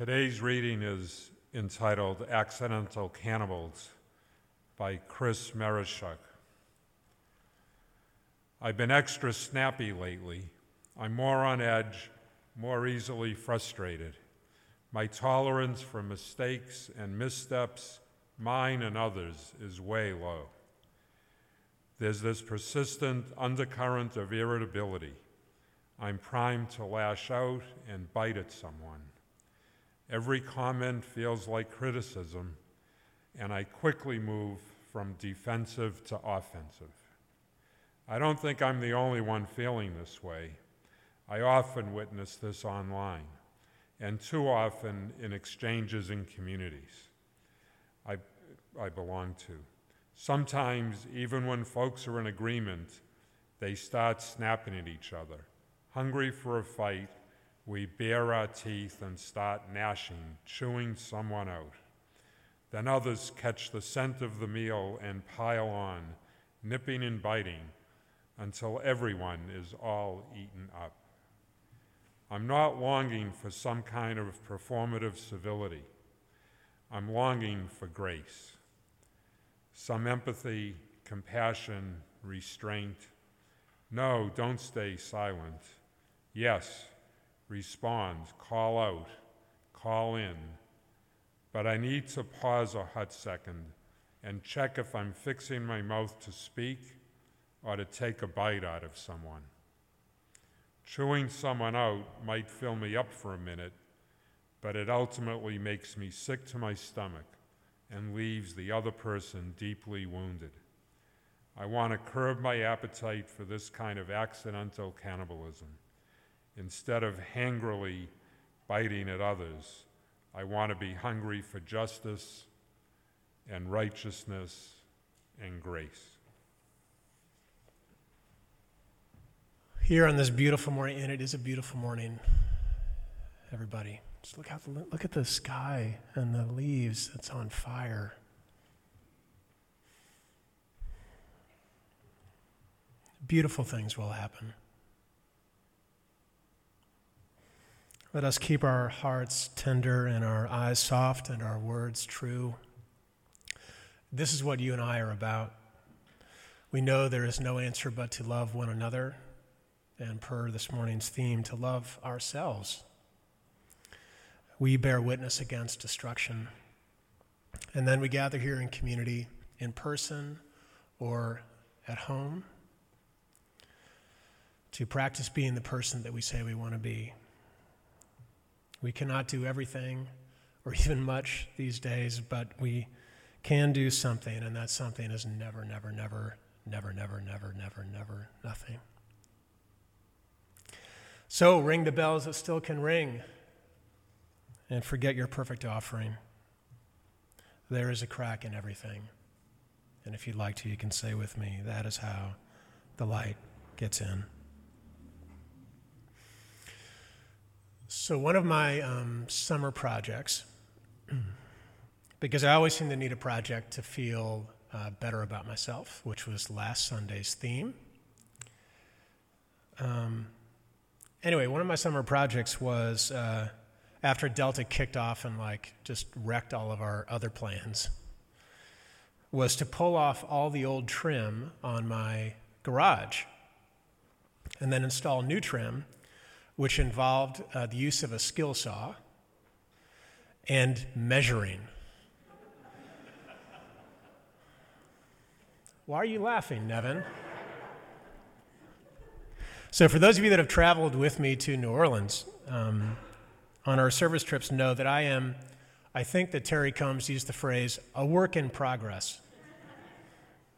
Today's reading is entitled Accidental Cannibals by Chris Merishuk. I've been extra snappy lately. I'm more on edge, more easily frustrated. My tolerance for mistakes and missteps, mine and others, is way low. There's this persistent undercurrent of irritability. I'm primed to lash out and bite at someone. Every comment feels like criticism, and I quickly move from defensive to offensive. I don't think I'm the only one feeling this way. I often witness this online, and too often in exchanges in communities I, I belong to. Sometimes, even when folks are in agreement, they start snapping at each other. Hungry for a fight, we bare our teeth and start gnashing, chewing someone out. Then others catch the scent of the meal and pile on, nipping and biting, until everyone is all eaten up. I'm not longing for some kind of performative civility. I'm longing for grace, some empathy, compassion, restraint. No, don't stay silent. Yes, respond, call out, call in. But I need to pause a hot second and check if I'm fixing my mouth to speak or to take a bite out of someone. Chewing someone out might fill me up for a minute, but it ultimately makes me sick to my stomach and leaves the other person deeply wounded. I want to curb my appetite for this kind of accidental cannibalism. Instead of hangrily biting at others, I want to be hungry for justice and righteousness and grace. Here on this beautiful morning, and it is a beautiful morning, everybody. Just look out, look at the sky and the leaves that's on fire. Beautiful things will happen. Let us keep our hearts tender and our eyes soft and our words true. This is what you and I are about. We know there is no answer but to love one another, and per this morning's theme, to love ourselves. We bear witness against destruction. And then we gather here in community, in person or at home, to practice being the person that we say we want to be. We cannot do everything or even much these days, but we can do something, and that something is never, never, never, never, never, never, never, never, nothing. So ring the bells that still can ring and forget your perfect offering. There is a crack in everything. And if you'd like to, you can say with me, that is how the light gets in. So, one of my um, summer projects, because I always seem to need a project to feel uh, better about myself, which was last Sunday's theme. Um, anyway, one of my summer projects was uh, after Delta kicked off and like just wrecked all of our other plans, was to pull off all the old trim on my garage and then install new trim which involved uh, the use of a skill saw and measuring. Why are you laughing, Nevin? So, for those of you that have traveled with me to New Orleans um, on our service trips, know that I am, I think that Terry Combs used the phrase, a work in progress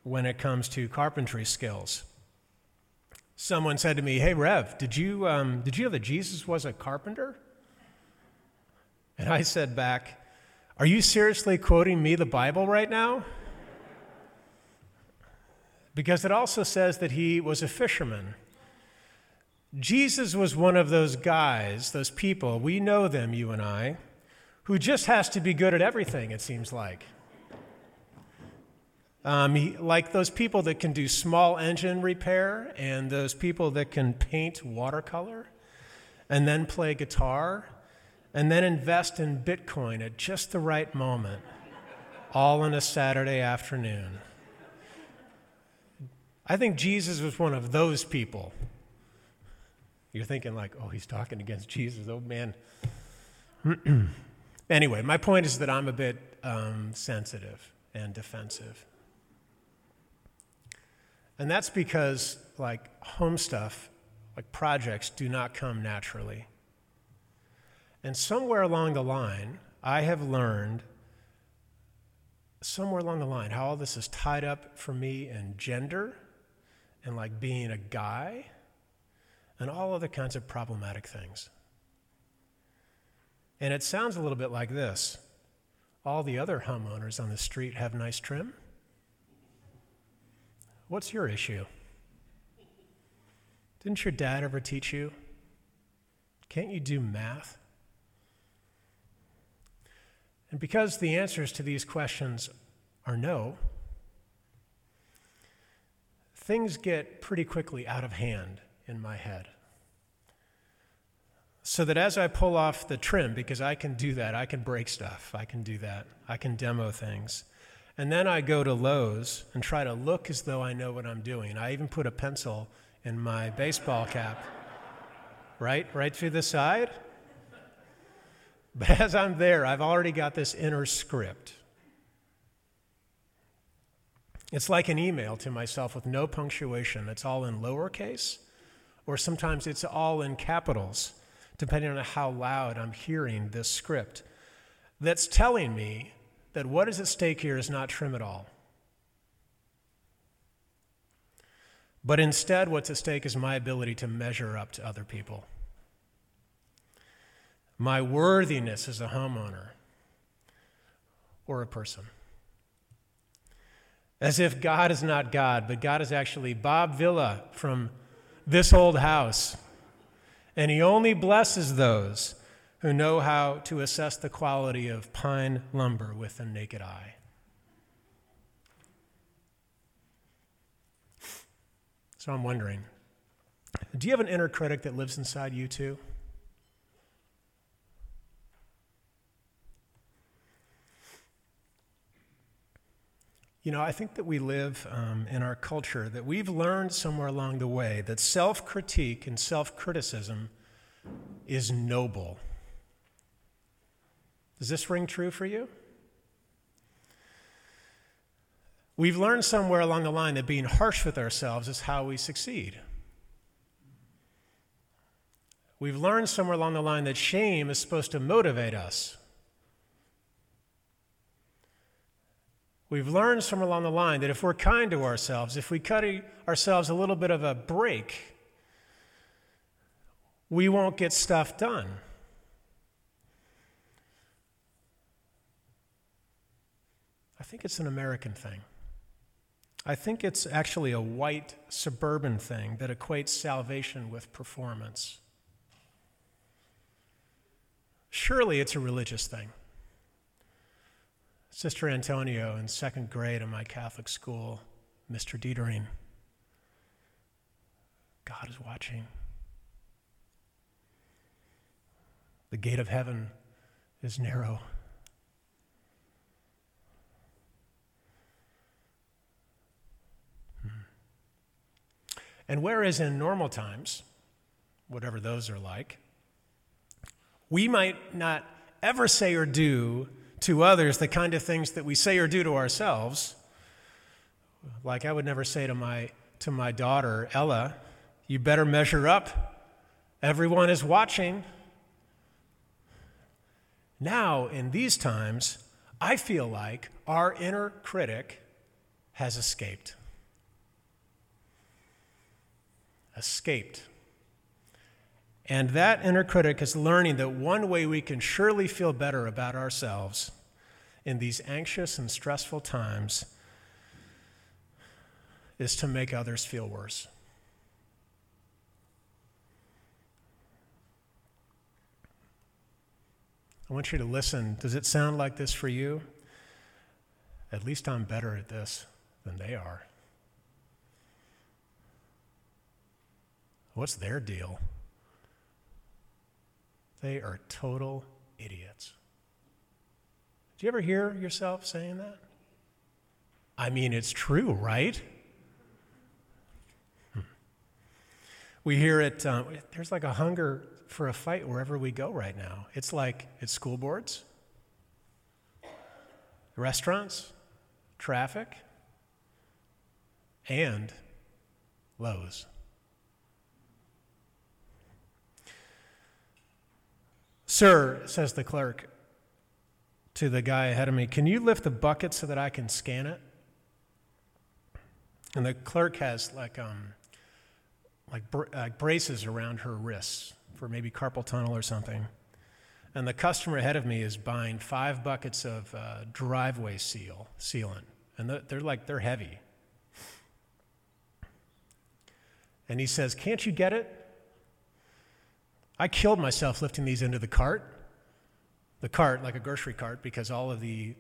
when it comes to carpentry skills. Someone said to me, Hey, Rev, did you, um, did you know that Jesus was a carpenter? And I said back, Are you seriously quoting me the Bible right now? Because it also says that he was a fisherman. Jesus was one of those guys, those people, we know them, you and I, who just has to be good at everything, it seems like. Um, he, like those people that can do small engine repair and those people that can paint watercolor and then play guitar and then invest in Bitcoin at just the right moment, all on a Saturday afternoon. I think Jesus was one of those people. You're thinking, like, oh, he's talking against Jesus. Oh, man. anyway, my point is that I'm a bit um, sensitive and defensive. And that's because, like, home stuff, like projects, do not come naturally. And somewhere along the line, I have learned, somewhere along the line, how all this is tied up for me in gender and like being a guy and all other kinds of problematic things. And it sounds a little bit like this all the other homeowners on the street have nice trim. What's your issue? Didn't your dad ever teach you? Can't you do math? And because the answers to these questions are no, things get pretty quickly out of hand in my head. So that as I pull off the trim, because I can do that, I can break stuff, I can do that, I can demo things. And then I go to Lowe's and try to look as though I know what I'm doing. I even put a pencil in my baseball cap, right? Right through the side. But as I'm there, I've already got this inner script. It's like an email to myself with no punctuation. It's all in lowercase, or sometimes it's all in capitals, depending on how loud I'm hearing this script. That's telling me that what is at stake here is not trim at all. But instead, what's at stake is my ability to measure up to other people. My worthiness as a homeowner or a person. As if God is not God, but God is actually Bob Villa from this old house. And he only blesses those who know how to assess the quality of pine lumber with the naked eye. So I'm wondering do you have an inner critic that lives inside you too? You know, I think that we live um, in our culture that we've learned somewhere along the way that self critique and self criticism is noble. Does this ring true for you? We've learned somewhere along the line that being harsh with ourselves is how we succeed. We've learned somewhere along the line that shame is supposed to motivate us. We've learned somewhere along the line that if we're kind to ourselves, if we cut ourselves a little bit of a break, we won't get stuff done. Think it's an American thing. I think it's actually a white suburban thing that equates salvation with performance. Surely it's a religious thing. Sister Antonio in second grade in my Catholic school, Mr. Dietering. God is watching. The gate of heaven is narrow. And whereas in normal times, whatever those are like, we might not ever say or do to others the kind of things that we say or do to ourselves. Like I would never say to my, to my daughter, Ella, you better measure up. Everyone is watching. Now, in these times, I feel like our inner critic has escaped. Escaped. And that inner critic is learning that one way we can surely feel better about ourselves in these anxious and stressful times is to make others feel worse. I want you to listen. Does it sound like this for you? At least I'm better at this than they are. What's their deal? They are total idiots. Do you ever hear yourself saying that? I mean, it's true, right? Hmm. We hear it, uh, there's like a hunger for a fight wherever we go right now. It's like it's school boards, restaurants, traffic, and Lowe's. Sir, says the clerk to the guy ahead of me, can you lift the bucket so that I can scan it? And the clerk has like, um, like br- braces around her wrists for maybe carpal tunnel or something. And the customer ahead of me is buying five buckets of uh, driveway seal, sealant. And they're like, they're heavy. And he says, Can't you get it? I killed myself lifting these into the cart. The cart, like a grocery cart, because all of the,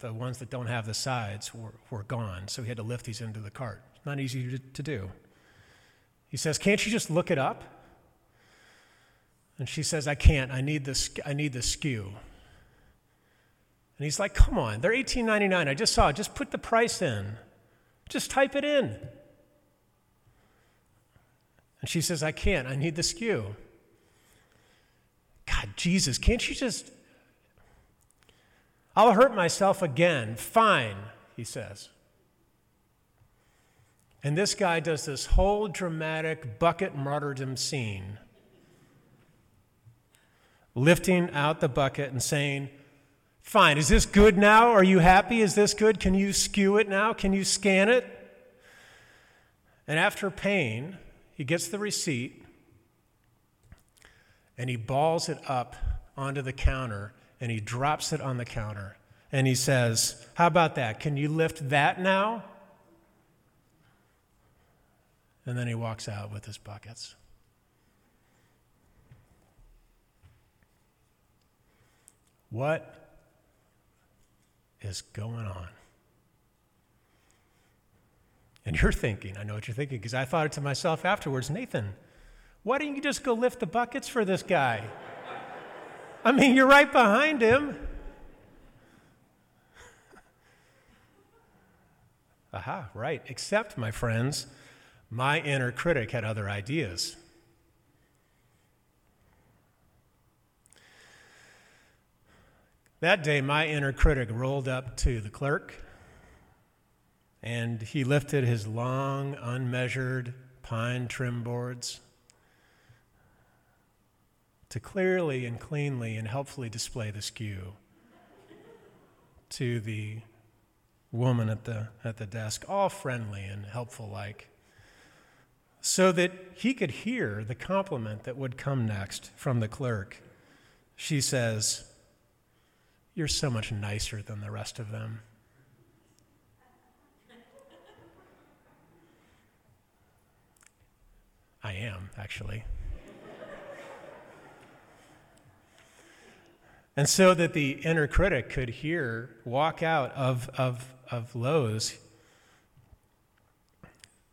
the ones that don't have the sides were, were gone. So he had to lift these into the cart. It's not easy to, to do. He says, Can't you just look it up? And she says, I can't. I need this, I need the SKU. And he's like, Come on, they're $18.99. I just saw it. Just put the price in, just type it in. And she says, I can't. I need the SKU. God, Jesus, can't you just. I'll hurt myself again. Fine, he says. And this guy does this whole dramatic bucket martyrdom scene, lifting out the bucket and saying, Fine, is this good now? Are you happy? Is this good? Can you SKU it now? Can you scan it? And after paying, he gets the receipt and he balls it up onto the counter and he drops it on the counter and he says, How about that? Can you lift that now? And then he walks out with his buckets. What is going on? And you're thinking, I know what you're thinking, because I thought it to myself afterwards Nathan, why don't you just go lift the buckets for this guy? I mean, you're right behind him. Aha, right. Except, my friends, my inner critic had other ideas. That day, my inner critic rolled up to the clerk and he lifted his long, unmeasured pine trim boards to clearly and cleanly and helpfully display the SKU to the woman at the, at the desk, all friendly and helpful like, so that he could hear the compliment that would come next from the clerk. She says, You're so much nicer than the rest of them. I am, actually. And so that the inner critic could hear, walk out of, of, of Lowe's,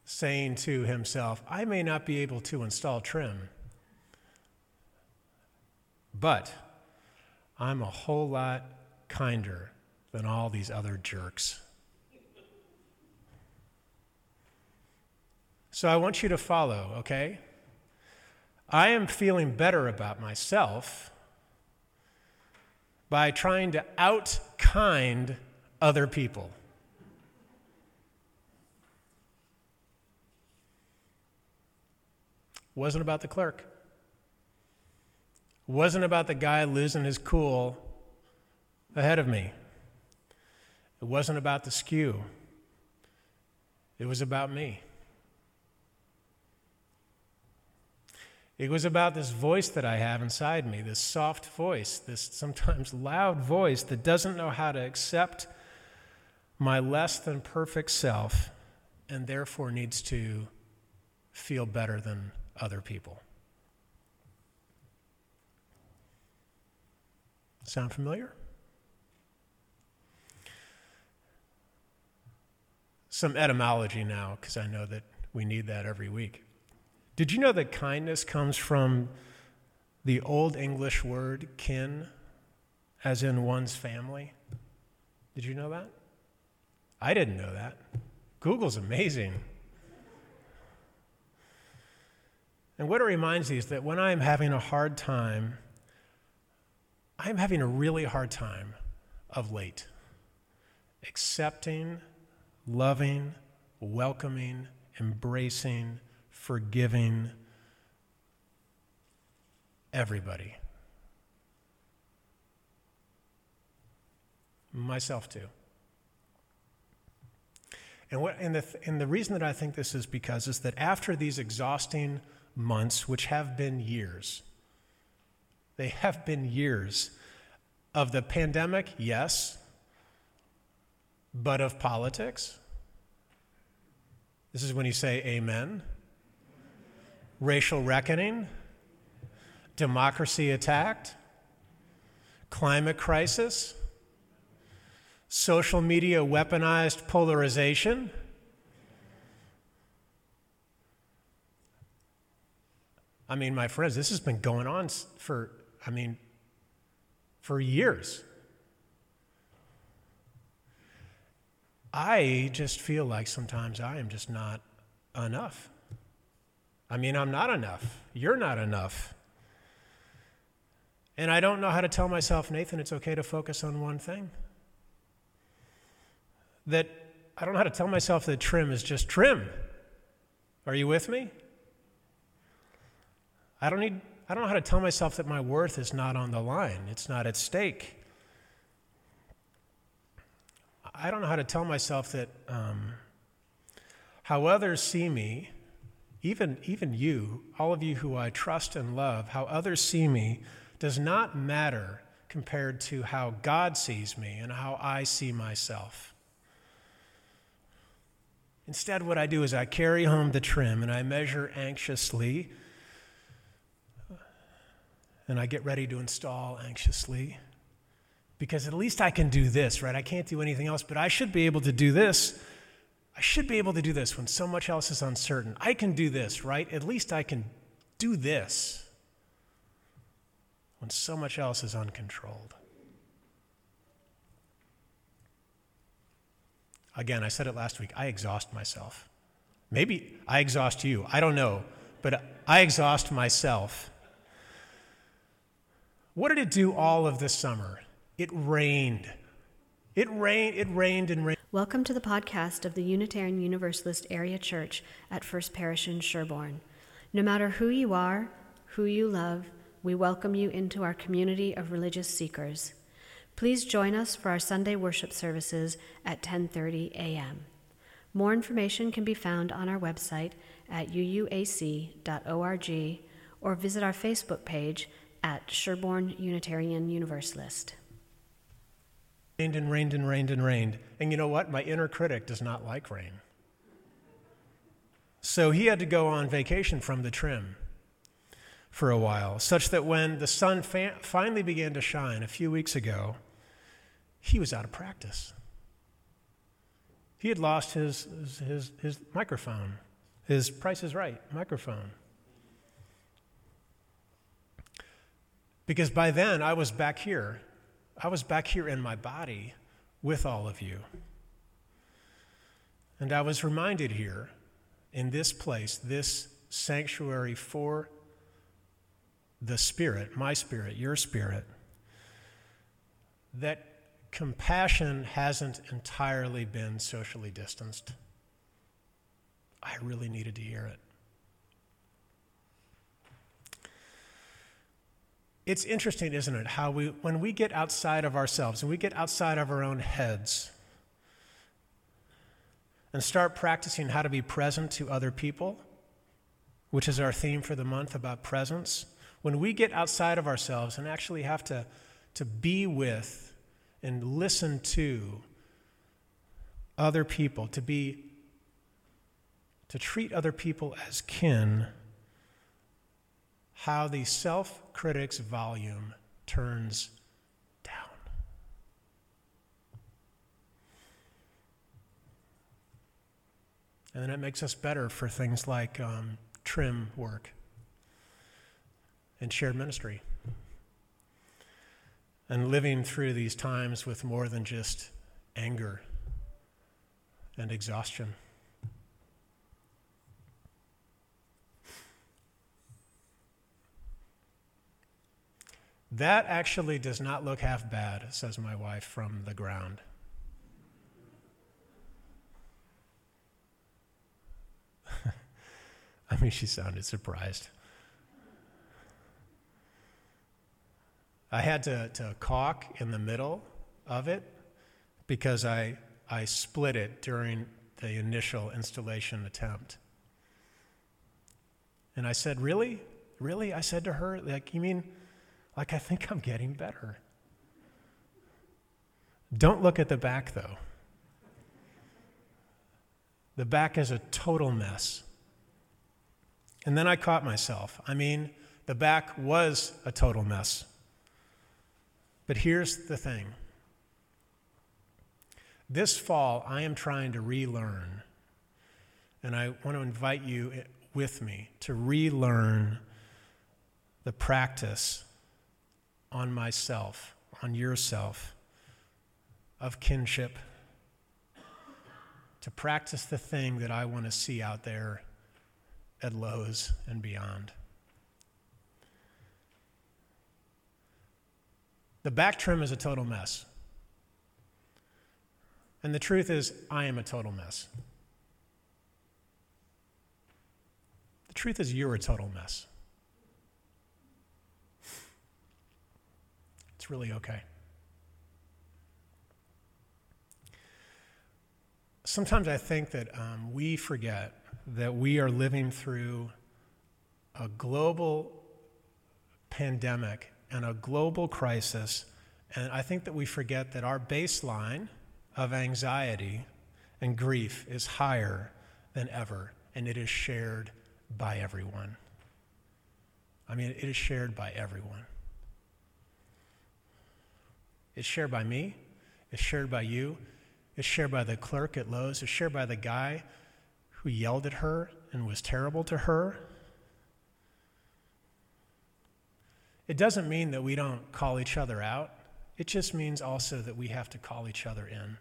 saying to himself, I may not be able to install trim, but I'm a whole lot kinder than all these other jerks. So I want you to follow, okay? I am feeling better about myself by trying to out kind other people. Wasn't about the clerk. Wasn't about the guy losing his cool ahead of me. It wasn't about the SKU. It was about me. It was about this voice that I have inside me, this soft voice, this sometimes loud voice that doesn't know how to accept my less than perfect self and therefore needs to feel better than other people. Sound familiar? Some etymology now, because I know that we need that every week. Did you know that kindness comes from the Old English word kin, as in one's family. Did you know that? I didn't know that. Google's amazing. And what it reminds me is that when I'm having a hard time, I'm having a really hard time of late accepting, loving, welcoming, embracing, forgiving everybody. Myself too. And, what, and, the, and the reason that I think this is because is that after these exhausting months, which have been years, they have been years of the pandemic, yes, but of politics. This is when you say amen. Racial reckoning, democracy attacked, climate crisis, social media weaponized polarization. I mean, my friends, this has been going on for, I mean, for years. I just feel like sometimes I am just not enough. I mean, I'm not enough. You're not enough. And I don't know how to tell myself, Nathan, it's okay to focus on one thing. That I don't know how to tell myself that trim is just trim. Are you with me? I don't need I don't know how to tell myself that my worth is not on the line. It's not at stake. I don't know how to tell myself that um, how others see me, even, even you, all of you who I trust and love, how others see me does not matter compared to how God sees me and how I see myself. Instead, what I do is I carry home the trim and I measure anxiously and I get ready to install anxiously because at least I can do this, right? I can't do anything else, but I should be able to do this. I should be able to do this when so much else is uncertain. I can do this, right? At least I can do this when so much else is uncontrolled. Again, I said it last week. I exhaust myself. Maybe I exhaust you. I don't know. But I exhaust myself. What did it do all of this summer? It rained. It rained, it rained and rained. Welcome to the podcast of the Unitarian Universalist Area Church at First Parish in Sherborn. No matter who you are, who you love, we welcome you into our community of religious seekers. Please join us for our Sunday worship services at 10:30 a.m. More information can be found on our website at uuac.org or visit our Facebook page at Sherborn Unitarian Universalist rained and rained and rained and rained. And you know what? My inner critic does not like rain. So he had to go on vacation from the trim for a while, such that when the sun fa- finally began to shine a few weeks ago, he was out of practice. He had lost his, his, his microphone, his Price is Right microphone. Because by then I was back here I was back here in my body with all of you. And I was reminded here in this place, this sanctuary for the Spirit, my spirit, your spirit, that compassion hasn't entirely been socially distanced. I really needed to hear it. It's interesting, isn't it, how we, when we get outside of ourselves and we get outside of our own heads and start practicing how to be present to other people, which is our theme for the month about presence, when we get outside of ourselves and actually have to, to be with and listen to other people, to be to treat other people as kin how the self critic's volume turns down. And then it makes us better for things like um, trim work and shared ministry. and living through these times with more than just anger and exhaustion. That actually does not look half bad, says my wife from the ground. I mean, she sounded surprised. I had to, to caulk in the middle of it because I, I split it during the initial installation attempt. And I said, Really? Really? I said to her, like, you mean, like, I think I'm getting better. Don't look at the back, though. The back is a total mess. And then I caught myself. I mean, the back was a total mess. But here's the thing this fall, I am trying to relearn, and I want to invite you with me to relearn the practice on myself, on yourself, of kinship, to practice the thing that I want to see out there at Lowe's and beyond. The back trim is a total mess. And the truth is, I am a total mess. The truth is, you're a total mess. It's really okay. Sometimes I think that um, we forget that we are living through a global pandemic and a global crisis. And I think that we forget that our baseline of anxiety and grief is higher than ever, and it is shared by everyone. I mean, it is shared by everyone. It's shared by me, it's shared by you, it's shared by the clerk at Lowe's, it's shared by the guy who yelled at her and was terrible to her. It doesn't mean that we don't call each other out. It just means also that we have to call each other in.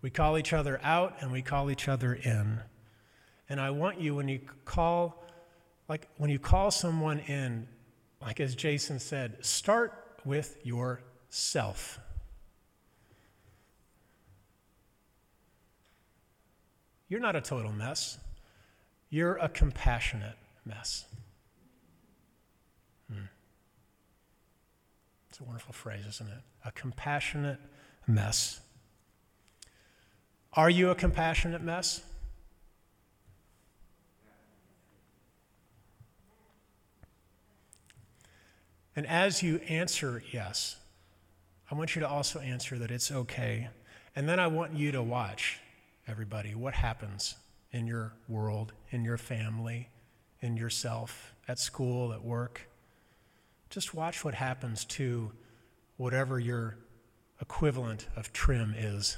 We call each other out and we call each other in. And I want you, when you call, like when you call someone in, like as Jason said, start with yourself. You're not a total mess. You're a compassionate mess. Hmm. It's a wonderful phrase, isn't it? A compassionate mess. Are you a compassionate mess? And as you answer yes, I want you to also answer that it's okay. And then I want you to watch everybody, what happens in your world, in your family, in yourself, at school, at work. Just watch what happens to whatever your equivalent of trim is.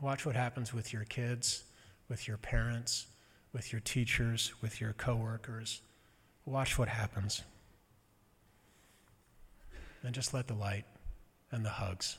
Watch what happens with your kids, with your parents, with your teachers, with your coworkers. Watch what happens. And just let the light and the hugs.